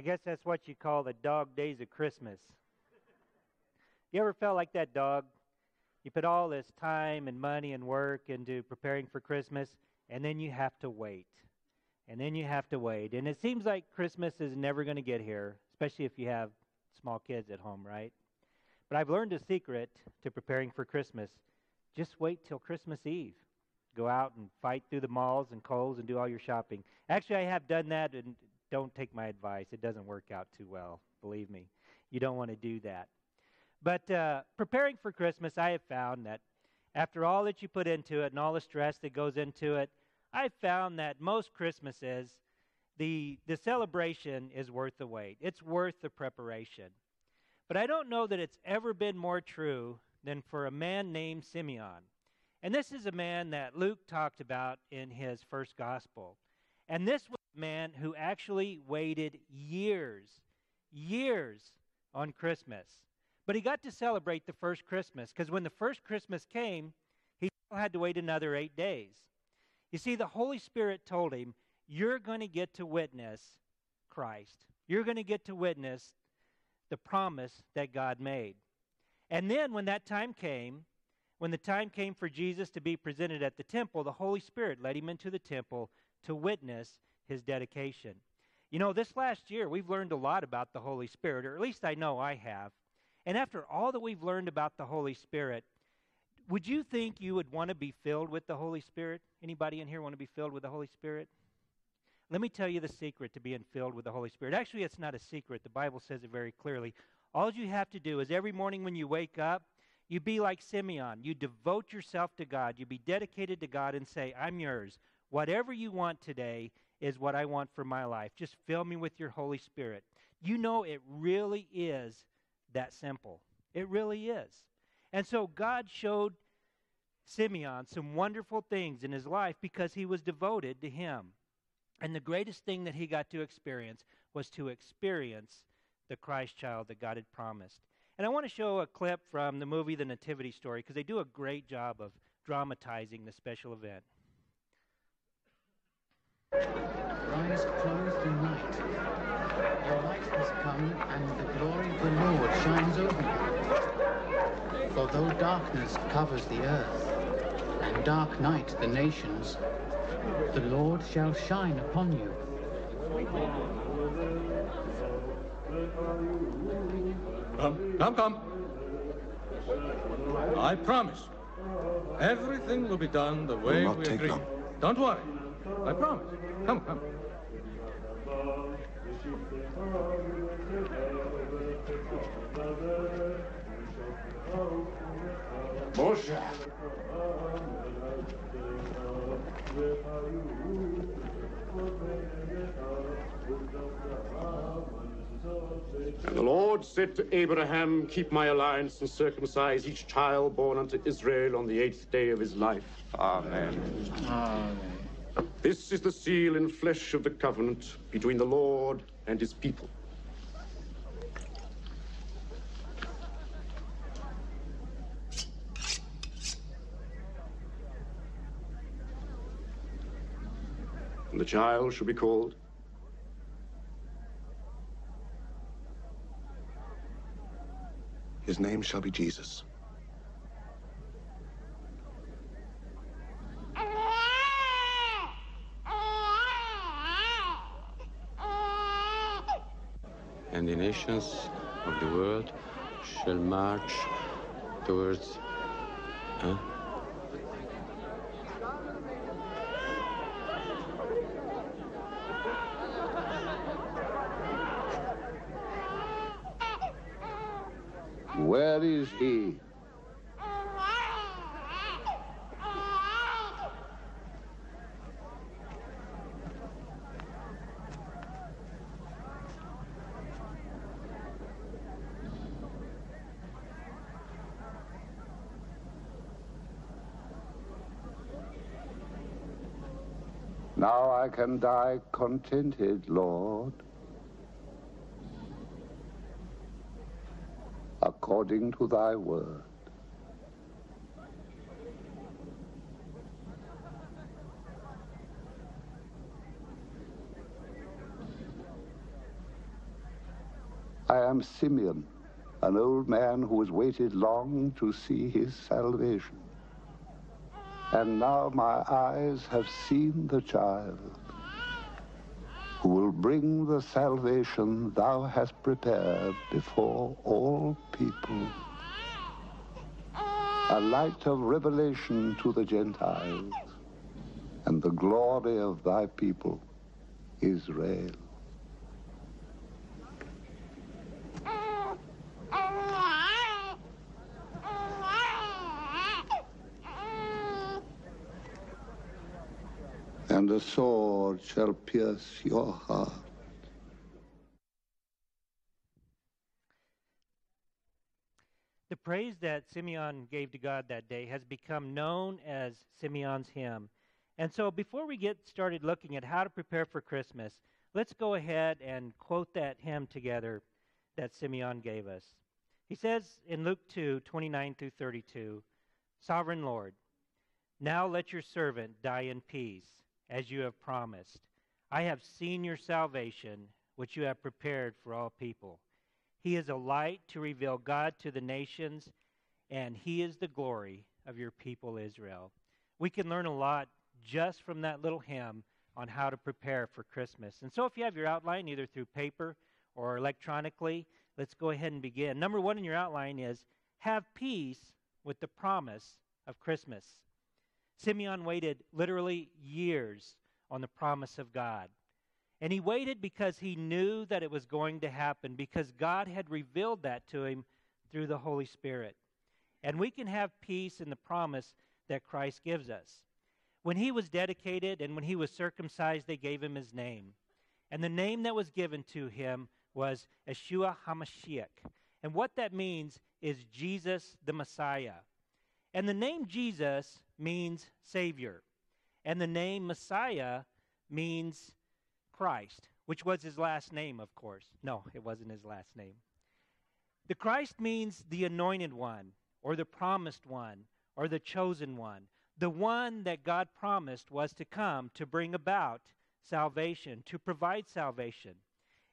I guess that's what you call the dog days of Christmas. You ever felt like that dog? You put all this time and money and work into preparing for Christmas, and then you have to wait. And then you have to wait. And it seems like Christmas is never going to get here, especially if you have small kids at home, right? But I've learned a secret to preparing for Christmas. Just wait till Christmas Eve. Go out and fight through the malls and Kohl's and do all your shopping. Actually, I have done that, and don't take my advice. It doesn't work out too well, believe me. You don't want to do that. But uh, preparing for Christmas, I have found that after all that you put into it and all the stress that goes into it, I've found that most Christmases, the, the celebration is worth the wait. It's worth the preparation. But I don't know that it's ever been more true than for a man named Simeon. And this is a man that Luke talked about in his first gospel. And this was man who actually waited years, years on Christmas. But he got to celebrate the first Christmas because when the first Christmas came, he still had to wait another eight days. You see, the Holy Spirit told him, You're going to get to witness Christ. You're going to get to witness the promise that God made. And then when that time came, when the time came for Jesus to be presented at the temple, the Holy Spirit led him into the temple to witness his dedication. You know, this last year, we've learned a lot about the Holy Spirit, or at least I know I have. And after all that we've learned about the Holy Spirit, would you think you would want to be filled with the Holy Spirit? Anybody in here want to be filled with the Holy Spirit? Let me tell you the secret to being filled with the Holy Spirit. Actually, it's not a secret. The Bible says it very clearly. All you have to do is every morning when you wake up, you be like Simeon. You devote yourself to God. You be dedicated to God and say, I'm yours. Whatever you want today is what I want for my life. Just fill me with your Holy Spirit. You know, it really is that simple. It really is. And so God showed Simeon some wonderful things in his life because he was devoted to him. And the greatest thing that he got to experience was to experience the Christ child that God had promised. And I want to show a clip from the movie The Nativity Story because they do a great job of dramatizing the special event. Rise closed in night. Your light has come, and the glory of the Lord shines over you. For though darkness covers the earth, and dark night the nations, the Lord shall shine upon you. Come, come, come. I promise. Everything will be done the way not we take agreed. long. Don't worry. I promise. Come, come. Moshe. And the Lord said to Abraham, Keep my alliance and circumcise each child born unto Israel on the eighth day of his life. Amen. This is the seal in flesh of the covenant between the Lord and his people. And the child shall be called His name shall be Jesus. And the nations of the world shall march towards. Huh? Where is he? Now I can die contented, Lord. according to thy word. I am Simeon, an old man who has waited long to see his salvation. And now my eyes have seen the child will bring the salvation thou hast prepared before all people. A light of revelation to the Gentiles and the glory of thy people, Israel. The sword shall pierce your heart. The praise that Simeon gave to God that day has become known as Simeon's hymn. And so, before we get started looking at how to prepare for Christmas, let's go ahead and quote that hymn together that Simeon gave us. He says in Luke 2 29 through 32, Sovereign Lord, now let your servant die in peace as you have promised. I have seen your salvation, which you have prepared for all people. He is a light to reveal God to the nations, and He is the glory of your people, Israel. We can learn a lot just from that little hymn on how to prepare for Christmas. And so, if you have your outline, either through paper or electronically, let's go ahead and begin. Number one in your outline is have peace with the promise of Christmas. Simeon waited literally years on the promise of God. And he waited because he knew that it was going to happen, because God had revealed that to him through the Holy Spirit. And we can have peace in the promise that Christ gives us. When he was dedicated and when he was circumcised, they gave him his name. And the name that was given to him was Yeshua HaMashiach. And what that means is Jesus the Messiah. And the name Jesus means Savior. And the name Messiah means Christ, which was his last name, of course. No, it wasn't his last name. The Christ means the anointed one, or the promised one, or the chosen one. The one that God promised was to come to bring about salvation, to provide salvation.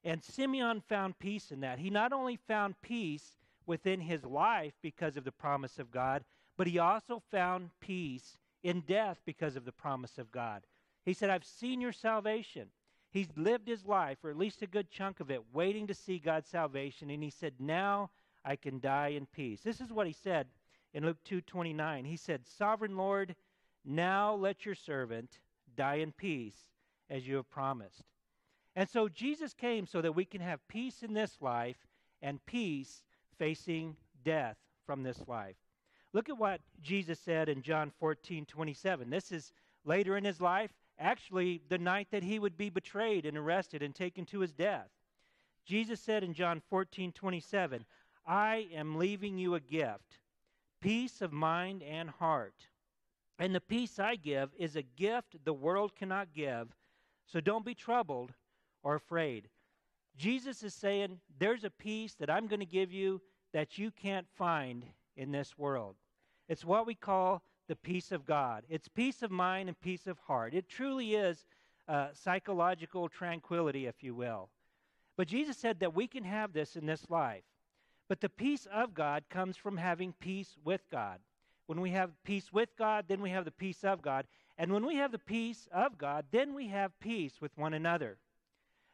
And Simeon found peace in that. He not only found peace within his life because of the promise of God, but he also found peace in death because of the promise of God. He said, I've seen your salvation. He's lived his life, or at least a good chunk of it, waiting to see God's salvation. And he said, Now I can die in peace. This is what he said in Luke 2:29. He said, "Sovereign Lord, now let your servant die in peace as you have promised." And so Jesus came so that we can have peace in this life and peace facing death from this life. Look at what Jesus said in John 14 27. This is later in his life, actually, the night that he would be betrayed and arrested and taken to his death. Jesus said in John 14 27, I am leaving you a gift, peace of mind and heart. And the peace I give is a gift the world cannot give, so don't be troubled or afraid. Jesus is saying, There's a peace that I'm going to give you that you can't find in this world. It's what we call the peace of God. It's peace of mind and peace of heart. It truly is uh, psychological tranquility, if you will. But Jesus said that we can have this in this life. But the peace of God comes from having peace with God. When we have peace with God, then we have the peace of God. And when we have the peace of God, then we have peace with one another.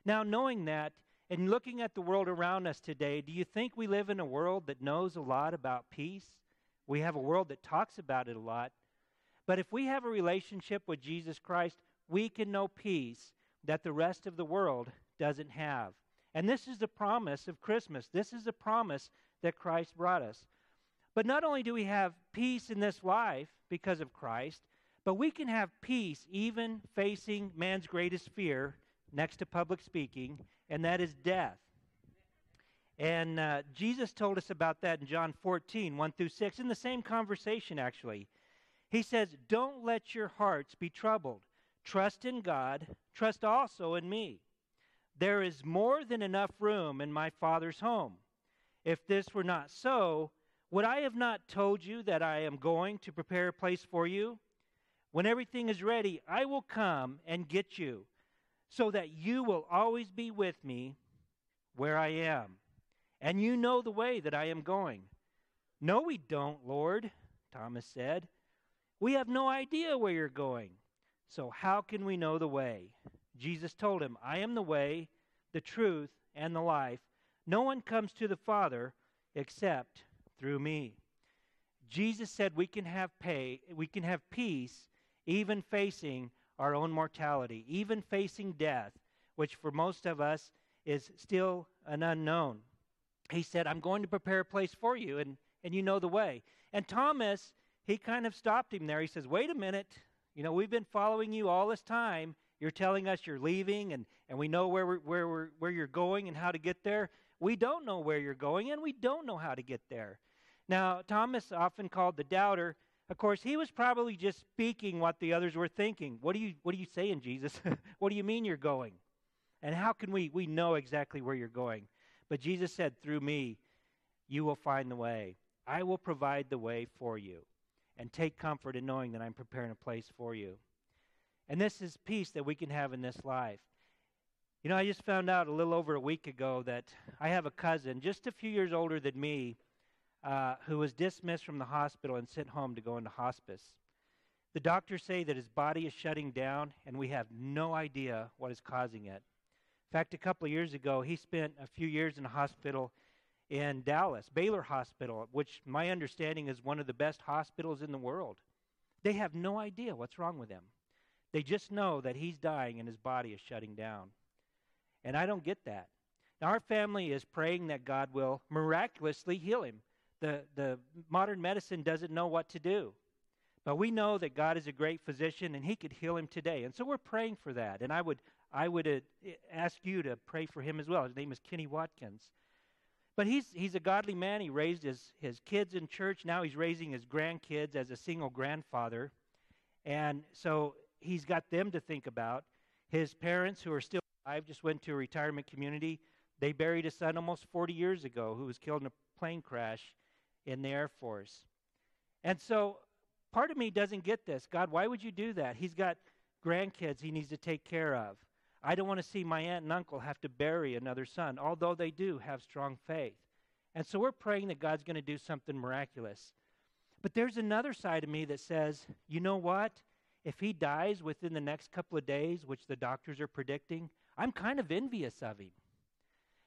Now, knowing that and looking at the world around us today, do you think we live in a world that knows a lot about peace? We have a world that talks about it a lot. But if we have a relationship with Jesus Christ, we can know peace that the rest of the world doesn't have. And this is the promise of Christmas. This is the promise that Christ brought us. But not only do we have peace in this life because of Christ, but we can have peace even facing man's greatest fear next to public speaking, and that is death. And uh, Jesus told us about that in John 14, 1 through 6, in the same conversation, actually. He says, Don't let your hearts be troubled. Trust in God, trust also in me. There is more than enough room in my Father's home. If this were not so, would I have not told you that I am going to prepare a place for you? When everything is ready, I will come and get you, so that you will always be with me where I am. And you know the way that I am going. No, we don't, Lord, Thomas said. We have no idea where you're going. So how can we know the way? Jesus told him, I am the way, the truth, and the life. No one comes to the Father except through me. Jesus said we can have pay, we can have peace even facing our own mortality, even facing death, which for most of us is still an unknown. He said, I'm going to prepare a place for you, and, and you know the way. And Thomas, he kind of stopped him there. He says, Wait a minute. You know, we've been following you all this time. You're telling us you're leaving, and, and we know where, we're, where, we're, where you're going and how to get there. We don't know where you're going, and we don't know how to get there. Now, Thomas, often called the doubter, of course, he was probably just speaking what the others were thinking. What are you, what are you saying, Jesus? what do you mean you're going? And how can we, we know exactly where you're going? But Jesus said, Through me, you will find the way. I will provide the way for you. And take comfort in knowing that I'm preparing a place for you. And this is peace that we can have in this life. You know, I just found out a little over a week ago that I have a cousin, just a few years older than me, uh, who was dismissed from the hospital and sent home to go into hospice. The doctors say that his body is shutting down, and we have no idea what is causing it. In fact, a couple of years ago, he spent a few years in a hospital in Dallas, Baylor Hospital, which my understanding is one of the best hospitals in the world. They have no idea what's wrong with him. They just know that he's dying and his body is shutting down. And I don't get that. Now, our family is praying that God will miraculously heal him the, the modern medicine doesn't know what to do. But we know that God is a great physician and he could heal him today. And so we're praying for that. And I would, I would uh, ask you to pray for him as well. His name is Kenny Watkins. But he's, he's a godly man. He raised his, his kids in church. Now he's raising his grandkids as a single grandfather. And so he's got them to think about. His parents, who are still alive, just went to a retirement community. They buried a son almost 40 years ago who was killed in a plane crash in the Air Force. And so part of me doesn't get this. God, why would you do that? He's got grandkids he needs to take care of. I don't want to see my aunt and uncle have to bury another son, although they do have strong faith. And so we're praying that God's going to do something miraculous. But there's another side of me that says, you know what? If he dies within the next couple of days, which the doctors are predicting, I'm kind of envious of him.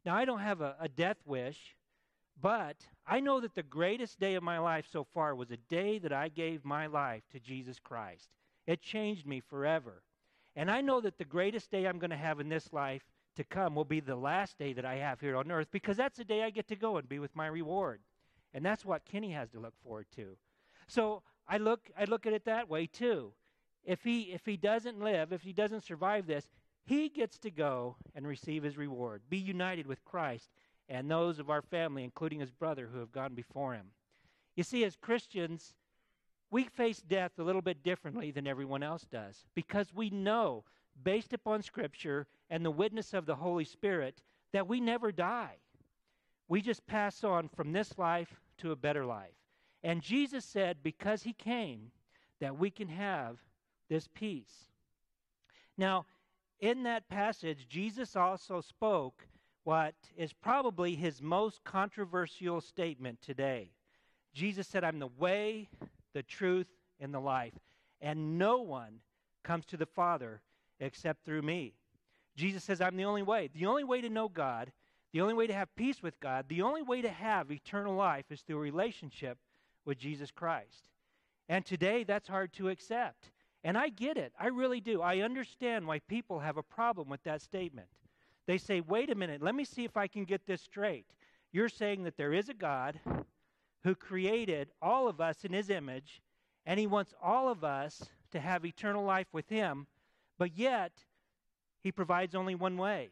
Now, I don't have a, a death wish, but I know that the greatest day of my life so far was a day that I gave my life to Jesus Christ. It changed me forever. And I know that the greatest day I'm going to have in this life to come will be the last day that I have here on earth because that's the day I get to go and be with my reward. And that's what Kenny has to look forward to. So I look, I look at it that way too. If he, if he doesn't live, if he doesn't survive this, he gets to go and receive his reward, be united with Christ and those of our family, including his brother who have gone before him. You see, as Christians, we face death a little bit differently than everyone else does because we know, based upon Scripture and the witness of the Holy Spirit, that we never die. We just pass on from this life to a better life. And Jesus said, because he came, that we can have this peace. Now, in that passage, Jesus also spoke what is probably his most controversial statement today. Jesus said, I'm the way, the truth, and the life, and no one comes to the Father except through me. Jesus says, I'm the only way. The only way to know God, the only way to have peace with God, the only way to have eternal life is through a relationship with Jesus Christ. And today, that's hard to accept. And I get it. I really do. I understand why people have a problem with that statement. They say, wait a minute, let me see if I can get this straight. You're saying that there is a God who created all of us in his image, and he wants all of us to have eternal life with him, but yet he provides only one way.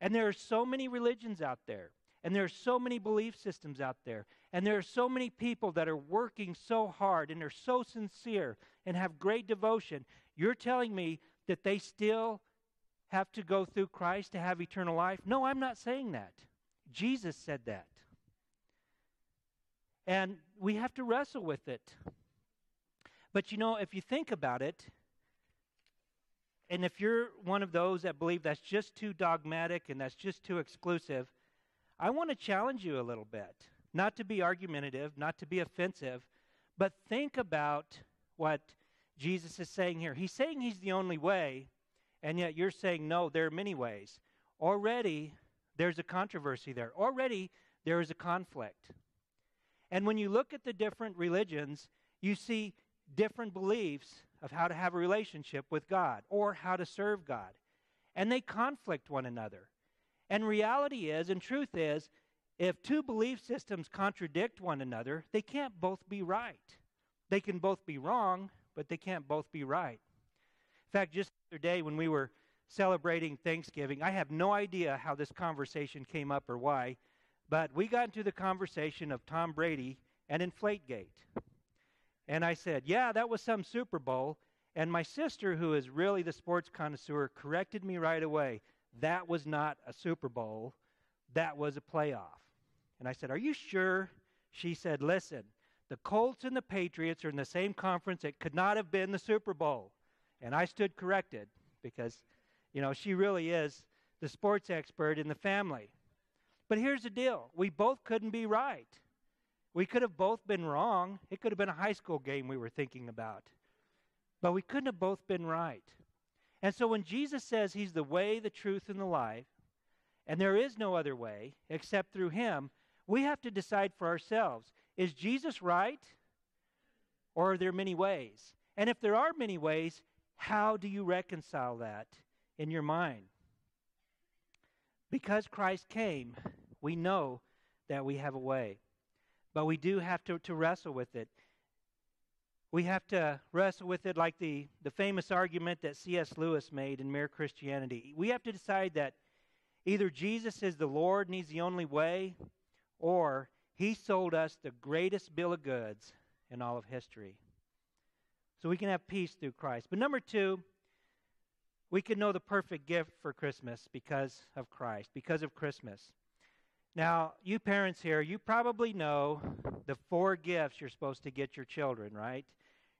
And there are so many religions out there, and there are so many belief systems out there, and there are so many people that are working so hard and are so sincere and have great devotion. You're telling me that they still have to go through Christ to have eternal life? No, I'm not saying that. Jesus said that. And we have to wrestle with it. But you know, if you think about it, and if you're one of those that believe that's just too dogmatic and that's just too exclusive, I want to challenge you a little bit. Not to be argumentative, not to be offensive, but think about what Jesus is saying here. He's saying he's the only way, and yet you're saying, no, there are many ways. Already, there's a controversy there. Already, there is a conflict. And when you look at the different religions, you see different beliefs of how to have a relationship with God or how to serve God. And they conflict one another. And reality is, and truth is, if two belief systems contradict one another, they can't both be right. They can both be wrong, but they can't both be right. In fact, just the other day when we were celebrating Thanksgiving, I have no idea how this conversation came up or why, but we got into the conversation of Tom Brady and Inflategate. And I said, Yeah, that was some Super Bowl. And my sister, who is really the sports connoisseur, corrected me right away. That was not a Super Bowl, that was a playoff. And I said, Are you sure? She said, Listen, the Colts and the Patriots are in the same conference. It could not have been the Super Bowl. And I stood corrected because, you know, she really is the sports expert in the family. But here's the deal we both couldn't be right. We could have both been wrong. It could have been a high school game we were thinking about. But we couldn't have both been right. And so when Jesus says he's the way, the truth, and the life, and there is no other way except through him, we have to decide for ourselves is Jesus right? Or are there many ways? And if there are many ways, how do you reconcile that in your mind? Because Christ came, we know that we have a way. But we do have to, to wrestle with it. We have to wrestle with it like the, the famous argument that C.S. Lewis made in Mere Christianity. We have to decide that either Jesus is the Lord and He's the only way, or He sold us the greatest bill of goods in all of history. So we can have peace through Christ. But number two, we can know the perfect gift for Christmas because of Christ, because of Christmas. Now, you parents here, you probably know the four gifts you're supposed to get your children, right?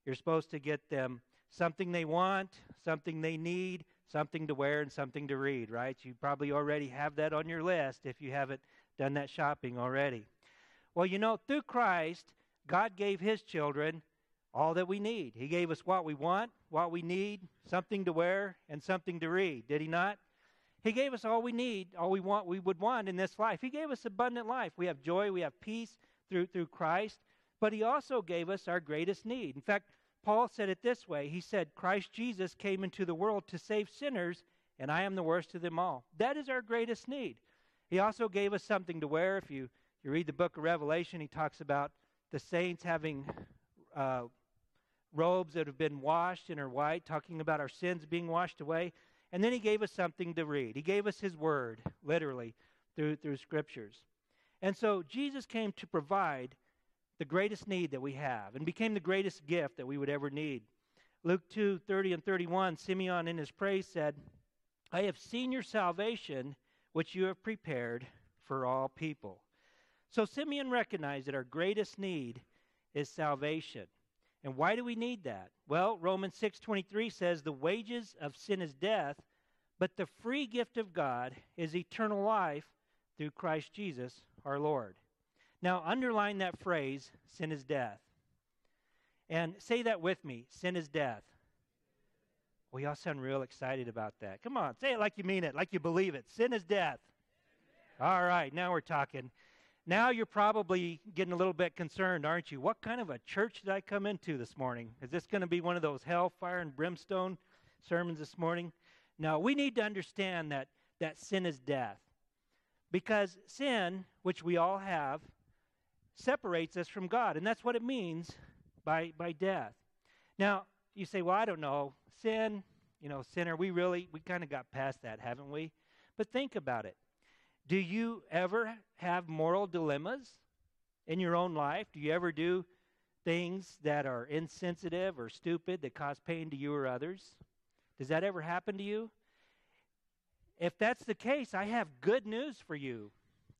You're supposed to get them something they want, something they need, something to wear, and something to read, right? You probably already have that on your list if you haven't done that shopping already. Well, you know, through Christ, God gave His children all that we need. He gave us what we want, what we need, something to wear, and something to read. Did He not? He gave us all we need, all we want, we would want in this life. He gave us abundant life. We have joy, we have peace through through Christ, but He also gave us our greatest need. In fact, Paul said it this way. He said, "Christ Jesus came into the world to save sinners, and I am the worst of them all." That is our greatest need. He also gave us something to wear. If you you read the book of Revelation, he talks about the saints having uh, robes that have been washed and are white, talking about our sins being washed away. And then he gave us something to read. He gave us his word, literally, through, through scriptures. And so Jesus came to provide the greatest need that we have and became the greatest gift that we would ever need. Luke 2 30 and 31, Simeon in his praise said, I have seen your salvation, which you have prepared for all people. So Simeon recognized that our greatest need is salvation. And why do we need that? Well, Romans 6:23 says the wages of sin is death, but the free gift of God is eternal life through Christ Jesus our Lord. Now, underline that phrase, sin is death. And say that with me sin is death. Well, y'all sound real excited about that. Come on, say it like you mean it, like you believe it. Sin is death. All right, now we're talking. Now you're probably getting a little bit concerned, aren't you? What kind of a church did I come into this morning? Is this going to be one of those hellfire and brimstone sermons this morning? No, we need to understand that, that sin is death. Because sin, which we all have, separates us from God. And that's what it means by, by death. Now, you say, well, I don't know. Sin, you know, sinner, we really, we kind of got past that, haven't we? But think about it. Do you ever have moral dilemmas in your own life? Do you ever do things that are insensitive or stupid that cause pain to you or others? Does that ever happen to you? If that's the case, I have good news for you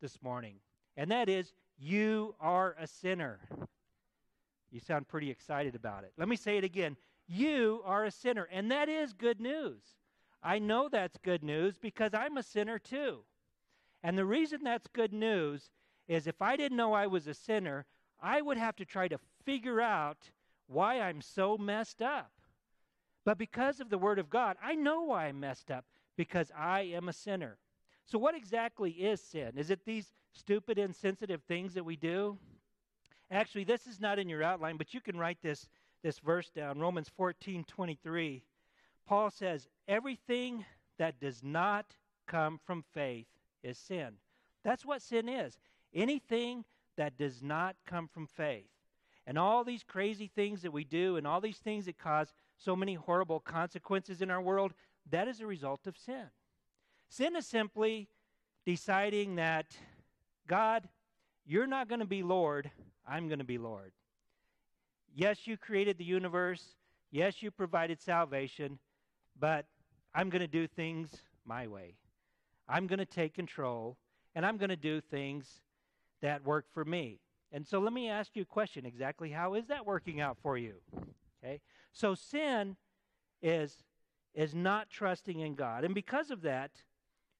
this morning, and that is you are a sinner. You sound pretty excited about it. Let me say it again. You are a sinner, and that is good news. I know that's good news because I'm a sinner too. And the reason that's good news is if I didn't know I was a sinner, I would have to try to figure out why I'm so messed up. But because of the Word of God, I know why I'm messed up because I am a sinner. So, what exactly is sin? Is it these stupid, insensitive things that we do? Actually, this is not in your outline, but you can write this, this verse down Romans 14 23. Paul says, Everything that does not come from faith is sin. That's what sin is. Anything that does not come from faith. And all these crazy things that we do and all these things that cause so many horrible consequences in our world, that is a result of sin. Sin is simply deciding that, God, you're not going to be Lord, I'm going to be Lord. Yes, you created the universe. Yes, you provided salvation, but I'm going to do things my way. I'm going to take control, and I'm going to do things that work for me. And so let me ask you a question exactly how is that working out for you? Okay? So sin is is not trusting in God. And because of that,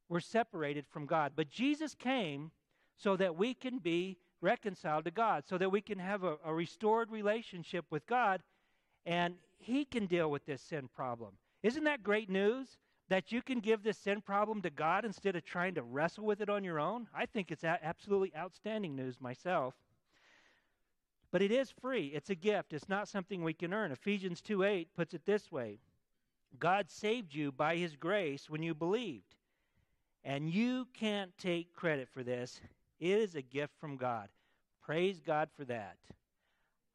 we're separated from God. But Jesus came so that we can be reconciled to God, so that we can have a, a restored relationship with God, and He can deal with this sin problem. Isn't that great news? That you can give this sin problem to God instead of trying to wrestle with it on your own? I think it's absolutely outstanding news myself. But it is free. It's a gift. It's not something we can earn. Ephesians 2 8 puts it this way God saved you by his grace when you believed. And you can't take credit for this. It is a gift from God. Praise God for that.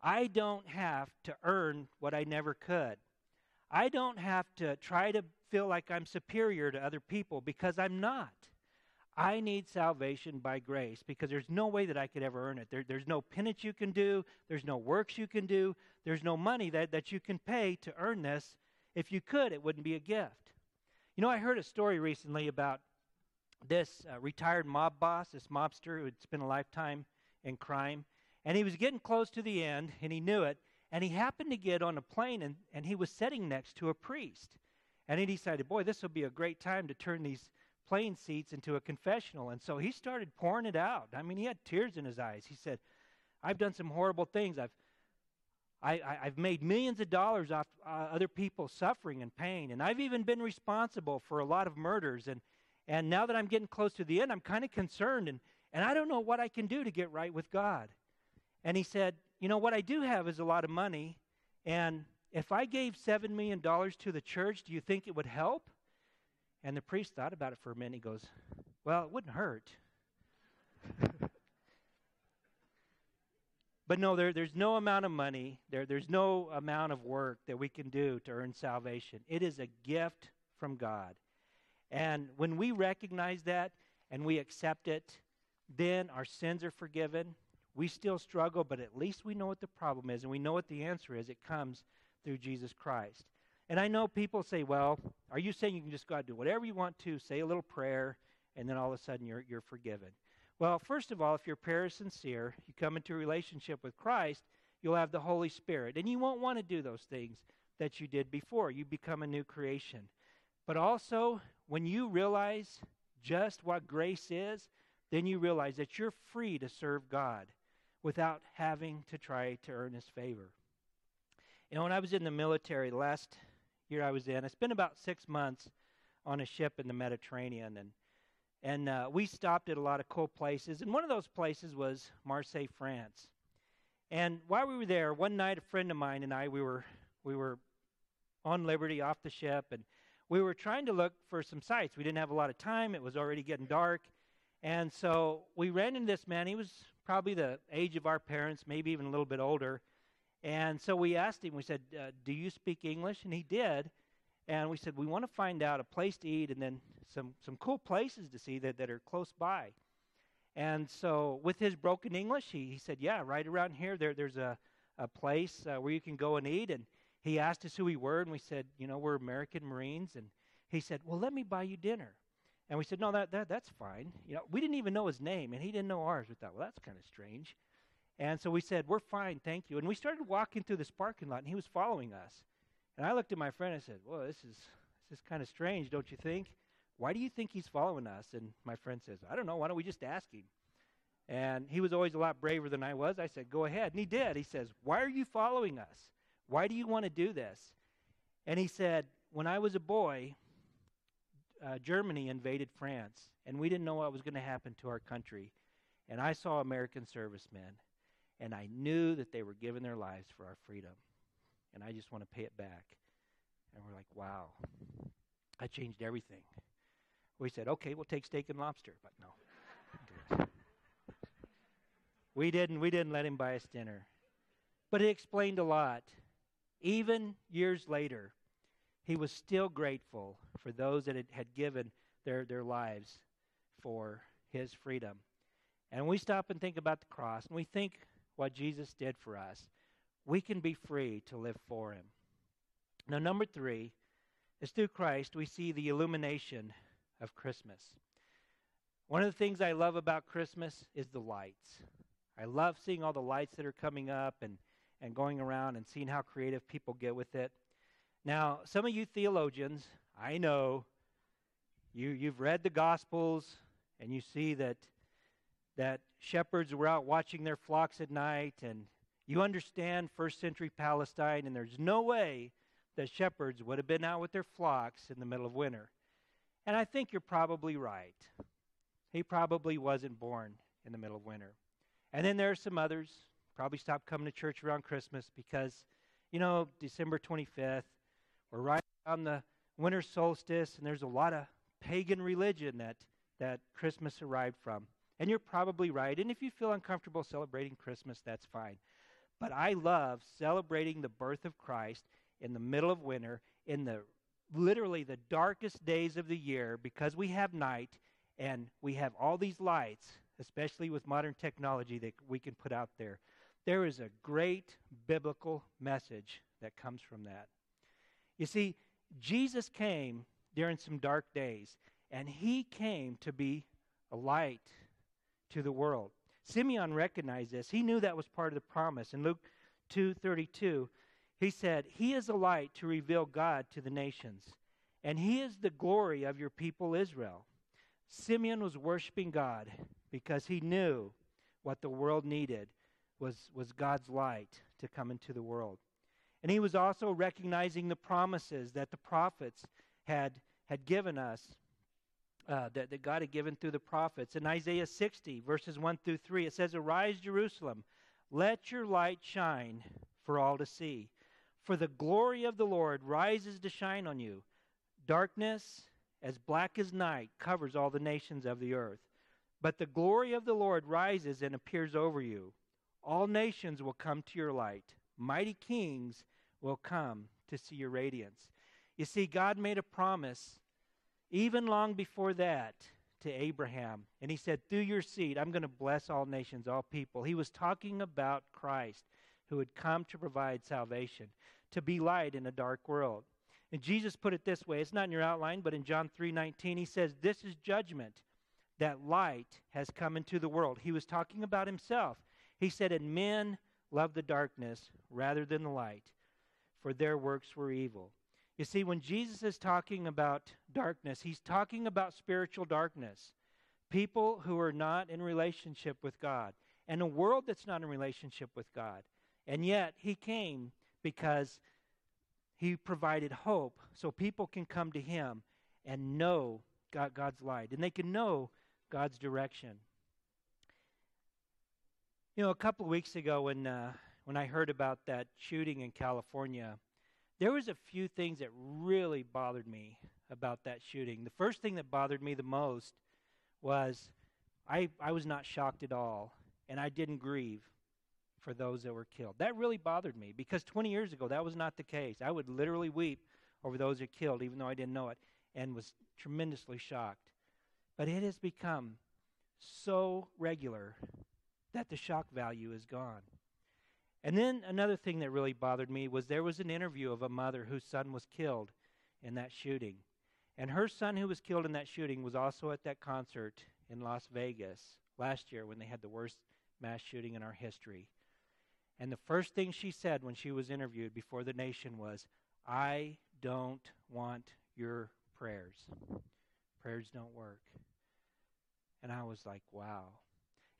I don't have to earn what I never could. I don't have to try to feel like I'm superior to other people because I'm not. I need salvation by grace because there's no way that I could ever earn it. There, there's no penance you can do, there's no works you can do, there's no money that, that you can pay to earn this. If you could, it wouldn't be a gift. You know, I heard a story recently about this uh, retired mob boss, this mobster who had spent a lifetime in crime, and he was getting close to the end, and he knew it, and he happened to get on a plane, and, and he was sitting next to a priest. And he decided, boy, this will be a great time to turn these plane seats into a confessional. And so he started pouring it out. I mean, he had tears in his eyes. He said, I've done some horrible things. I've I, have made millions of dollars off uh, other people suffering and pain, and I've even been responsible for a lot of murders. And, and now that I'm getting close to the end, I'm kind of concerned, and, and I don't know what I can do to get right with God. And he said, You know, what I do have is a lot of money, and if I gave $7 million to the church, do you think it would help? And the priest thought about it for a minute. He goes, Well, it wouldn't hurt. but no, there, there's no amount of money, there, there's no amount of work that we can do to earn salvation. It is a gift from God. And when we recognize that and we accept it, then our sins are forgiven. We still struggle, but at least we know what the problem is and we know what the answer is. It comes through Jesus Christ. And I know people say, well, are you saying you can just go out and do whatever you want to, say a little prayer, and then all of a sudden you're, you're forgiven? Well, first of all, if your prayer is sincere, you come into a relationship with Christ, you'll have the Holy Spirit. And you won't want to do those things that you did before. You become a new creation. But also, when you realize just what grace is, then you realize that you're free to serve God without having to try to earn his favor. You know, when I was in the military, last year I was in. I spent about six months on a ship in the Mediterranean, and and uh, we stopped at a lot of cool places. And one of those places was Marseille, France. And while we were there, one night a friend of mine and I we were we were on Liberty off the ship, and we were trying to look for some sights. We didn't have a lot of time; it was already getting dark, and so we ran into this man. He was probably the age of our parents, maybe even a little bit older and so we asked him, we said, uh, Do you speak English? And he did. And we said, We want to find out a place to eat and then some, some cool places to see that, that are close by. And so, with his broken English, he, he said, Yeah, right around here, there, there's a, a place uh, where you can go and eat. And he asked us who we were, and we said, You know, we're American Marines. And he said, Well, let me buy you dinner. And we said, No, that, that, that's fine. You know, we didn't even know his name, and he didn't know ours. We thought, Well, that's kind of strange. And so we said, We're fine, thank you. And we started walking through this parking lot, and he was following us. And I looked at my friend and said, Well, this is, this is kind of strange, don't you think? Why do you think he's following us? And my friend says, I don't know. Why don't we just ask him? And he was always a lot braver than I was. I said, Go ahead. And he did. He says, Why are you following us? Why do you want to do this? And he said, When I was a boy, uh, Germany invaded France, and we didn't know what was going to happen to our country. And I saw American servicemen, and I knew that they were giving their lives for our freedom. And I just want to pay it back. And we're like, wow, I changed everything. We said, okay, we'll take steak and lobster, but no. we didn't we didn't let him buy us dinner. But it explained a lot. Even years later, he was still grateful for those that had, given their, their lives for his freedom. And we stop and think about the cross and we think what Jesus did for us, we can be free to live for him. Now, number three is through Christ we see the illumination of Christmas. One of the things I love about Christmas is the lights. I love seeing all the lights that are coming up and, and going around and seeing how creative people get with it. Now, some of you theologians, I know you, you've read the Gospels and you see that, that shepherds were out watching their flocks at night, and you understand first century Palestine, and there's no way that shepherds would have been out with their flocks in the middle of winter. And I think you're probably right. He probably wasn't born in the middle of winter. And then there are some others, probably stopped coming to church around Christmas because, you know, December 25th, we're right on the winter solstice, and there's a lot of pagan religion that, that Christmas arrived from. And you're probably right. And if you feel uncomfortable celebrating Christmas, that's fine. But I love celebrating the birth of Christ in the middle of winter, in the literally the darkest days of the year, because we have night and we have all these lights, especially with modern technology that we can put out there. There is a great biblical message that comes from that. You see, Jesus came during some dark days, and he came to be a light to the world. Simeon recognized this. He knew that was part of the promise. In Luke 2:32, he said, "He is a light to reveal God to the nations, and he is the glory of your people Israel." Simeon was worshiping God because he knew what the world needed was, was God's light to come into the world. And he was also recognizing the promises that the prophets had, had given us, uh, that, that God had given through the prophets. In Isaiah 60, verses 1 through 3, it says, Arise, Jerusalem, let your light shine for all to see. For the glory of the Lord rises to shine on you. Darkness, as black as night, covers all the nations of the earth. But the glory of the Lord rises and appears over you. All nations will come to your light. Mighty kings will come to see your radiance. You see, God made a promise even long before that to Abraham. And he said, Through your seed, I'm going to bless all nations, all people. He was talking about Christ who had come to provide salvation, to be light in a dark world. And Jesus put it this way it's not in your outline, but in John 3 19, he says, This is judgment, that light has come into the world. He was talking about himself. He said, And men love the darkness rather than the light for their works were evil. You see, when Jesus is talking about darkness, he's talking about spiritual darkness. People who are not in relationship with God, and a world that's not in relationship with God. And yet, he came because he provided hope so people can come to him and know God, God's light, and they can know God's direction. You know, a couple of weeks ago, when uh, when I heard about that shooting in California, there was a few things that really bothered me about that shooting. The first thing that bothered me the most was I, I was not shocked at all, and I didn't grieve for those that were killed. That really bothered me because 20 years ago, that was not the case. I would literally weep over those that were killed, even though I didn't know it, and was tremendously shocked. But it has become so regular that the shock value is gone. And then another thing that really bothered me was there was an interview of a mother whose son was killed in that shooting. And her son, who was killed in that shooting, was also at that concert in Las Vegas last year when they had the worst mass shooting in our history. And the first thing she said when she was interviewed before the nation was, I don't want your prayers. prayers don't work. And I was like, wow.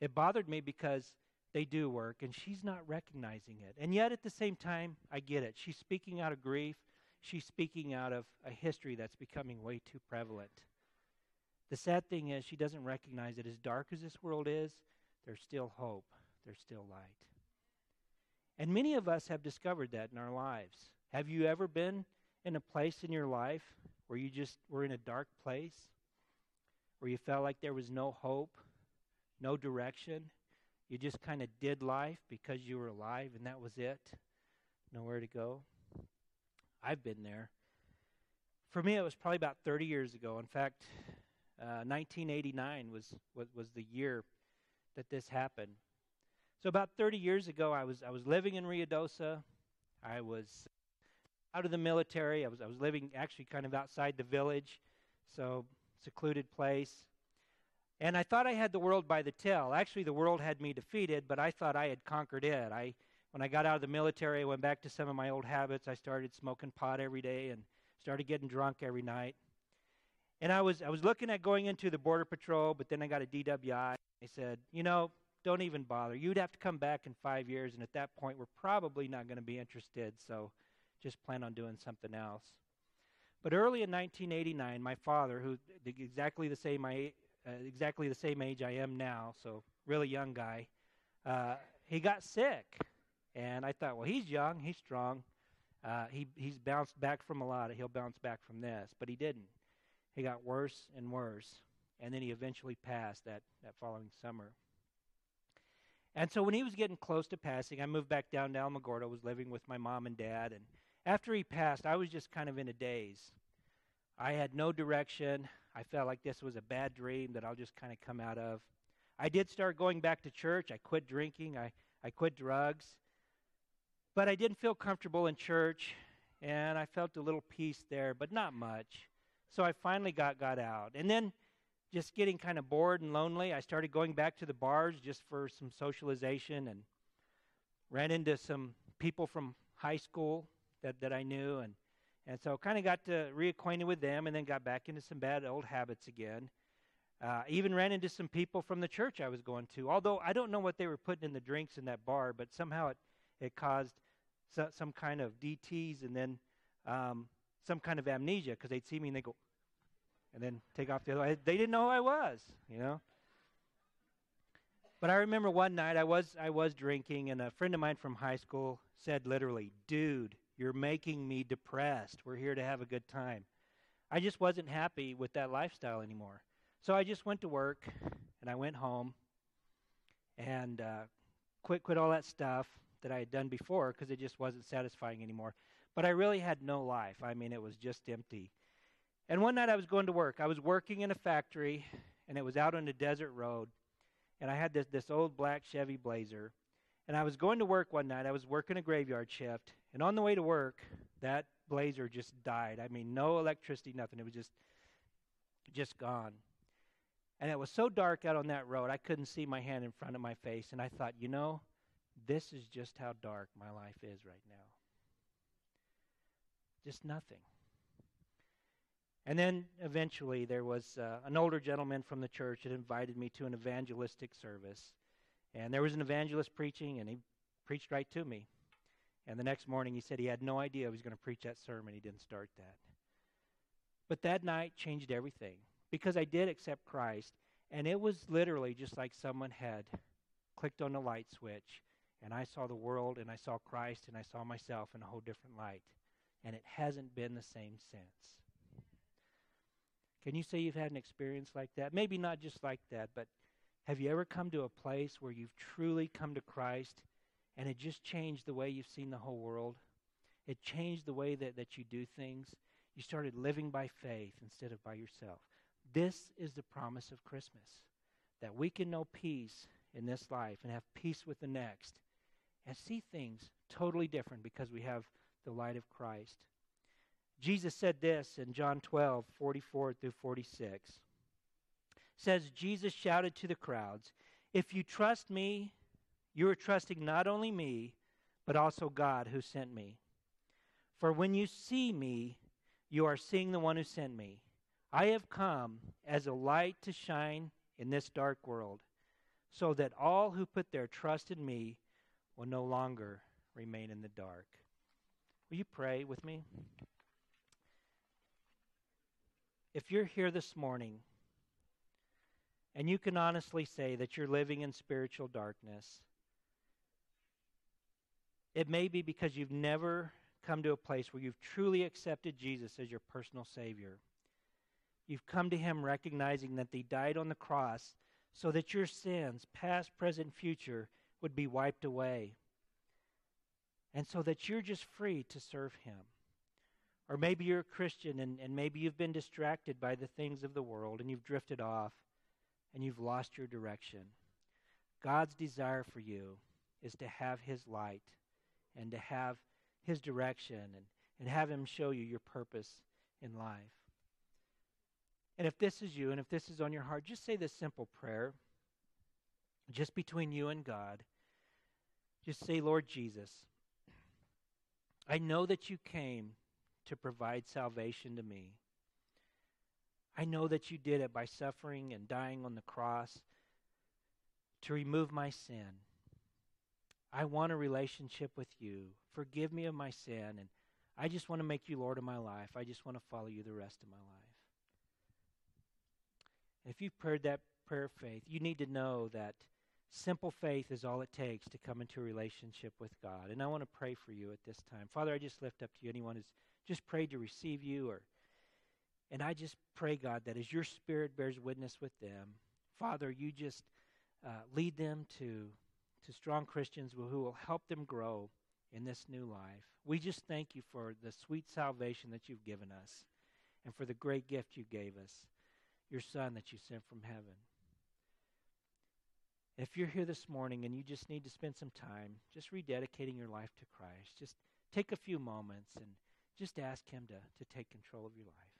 It bothered me because they do work, and she's not recognizing it. And yet, at the same time, I get it. She's speaking out of grief, she's speaking out of a history that's becoming way too prevalent. The sad thing is, she doesn't recognize that as dark as this world is, there's still hope, there's still light. And many of us have discovered that in our lives. Have you ever been in a place in your life where you just were in a dark place? Where you felt like there was no hope, no direction? You just kind of did life because you were alive and that was it? Nowhere to go? I've been there. For me, it was probably about 30 years ago. In fact, uh, 1989 was, was, was the year that this happened. So about 30 years ago, I was I was living in Ruidoso. I was out of the military. I was I was living actually kind of outside the village, so secluded place. And I thought I had the world by the tail. Actually, the world had me defeated, but I thought I had conquered it. I when I got out of the military, I went back to some of my old habits. I started smoking pot every day and started getting drunk every night. And I was I was looking at going into the border patrol, but then I got a DWI. They said, you know, don't even bother. You'd have to come back in five years, and at that point, we're probably not going to be interested, so just plan on doing something else. But early in 1989, my father, who exactly the same uh, exactly the same age I am now, so really young guy, uh, he got sick, and I thought, well, he's young, he's strong, uh, he he's bounced back from a lot. He'll bounce back from this, but he didn't. He got worse and worse, and then he eventually passed that that following summer. And so when he was getting close to passing, I moved back down to Alamogordo, was living with my mom and dad. And after he passed, I was just kind of in a daze. I had no direction. I felt like this was a bad dream that I'll just kind of come out of. I did start going back to church. I quit drinking. I, I quit drugs. But I didn't feel comfortable in church, and I felt a little peace there, but not much. So I finally got, got out. And then just getting kind of bored and lonely, I started going back to the bars just for some socialization and ran into some people from high school that, that I knew. And, and so kind of got to reacquainted with them and then got back into some bad old habits again. Uh, even ran into some people from the church I was going to. Although I don't know what they were putting in the drinks in that bar, but somehow it, it caused so, some kind of DTs and then um, some kind of amnesia because they'd see me and they go, and then take off the other. They didn't know who I was, you know. But I remember one night I was I was drinking, and a friend of mine from high school said literally, "Dude, you're making me depressed. We're here to have a good time." I just wasn't happy with that lifestyle anymore. So I just went to work, and I went home, and uh, quit quit all that stuff that I had done before because it just wasn't satisfying anymore. But I really had no life. I mean, it was just empty. And one night I was going to work. I was working in a factory, and it was out on a desert road. And I had this, this old black Chevy Blazer. And I was going to work one night. I was working a graveyard shift. And on the way to work, that Blazer just died. I mean, no electricity, nothing. It was just, just gone. And it was so dark out on that road, I couldn't see my hand in front of my face. And I thought, you know, this is just how dark my life is right now. Just nothing. And then eventually there was uh, an older gentleman from the church that invited me to an evangelistic service. And there was an evangelist preaching, and he preached right to me. And the next morning he said he had no idea he was going to preach that sermon. He didn't start that. But that night changed everything because I did accept Christ, and it was literally just like someone had clicked on a light switch, and I saw the world, and I saw Christ, and I saw myself in a whole different light. And it hasn't been the same since. Can you say you've had an experience like that? Maybe not just like that, but have you ever come to a place where you've truly come to Christ and it just changed the way you've seen the whole world? It changed the way that, that you do things. You started living by faith instead of by yourself. This is the promise of Christmas that we can know peace in this life and have peace with the next and see things totally different because we have the light of Christ. Jesus said this in John 12, 44 through 46. It says, Jesus shouted to the crowds, If you trust me, you are trusting not only me, but also God who sent me. For when you see me, you are seeing the one who sent me. I have come as a light to shine in this dark world, so that all who put their trust in me will no longer remain in the dark. Will you pray with me? If you're here this morning and you can honestly say that you're living in spiritual darkness, it may be because you've never come to a place where you've truly accepted Jesus as your personal Savior. You've come to Him recognizing that He died on the cross so that your sins, past, present, future, would be wiped away. And so that you're just free to serve Him. Or maybe you're a Christian and, and maybe you've been distracted by the things of the world and you've drifted off and you've lost your direction. God's desire for you is to have His light and to have His direction and, and have Him show you your purpose in life. And if this is you and if this is on your heart, just say this simple prayer, just between you and God. Just say, Lord Jesus, I know that you came to provide salvation to me. I know that you did it by suffering and dying on the cross to remove my sin. I want a relationship with you. Forgive me of my sin, and I just want to make you Lord of my life. I just want to follow you the rest of my life. If you've prayed that prayer of faith, you need to know that simple faith is all it takes to come into a relationship with God. And I want to pray for you at this time. Father, I just lift up to you anyone who's just prayed to receive you or and I just pray, God, that as your spirit bears witness with them, Father, you just uh, lead them to, to strong Christians who will help them grow in this new life. We just thank you for the sweet salvation that you've given us and for the great gift you gave us, your Son that you sent from heaven. If you're here this morning and you just need to spend some time just rededicating your life to Christ, just take a few moments and just ask Him to, to take control of your life.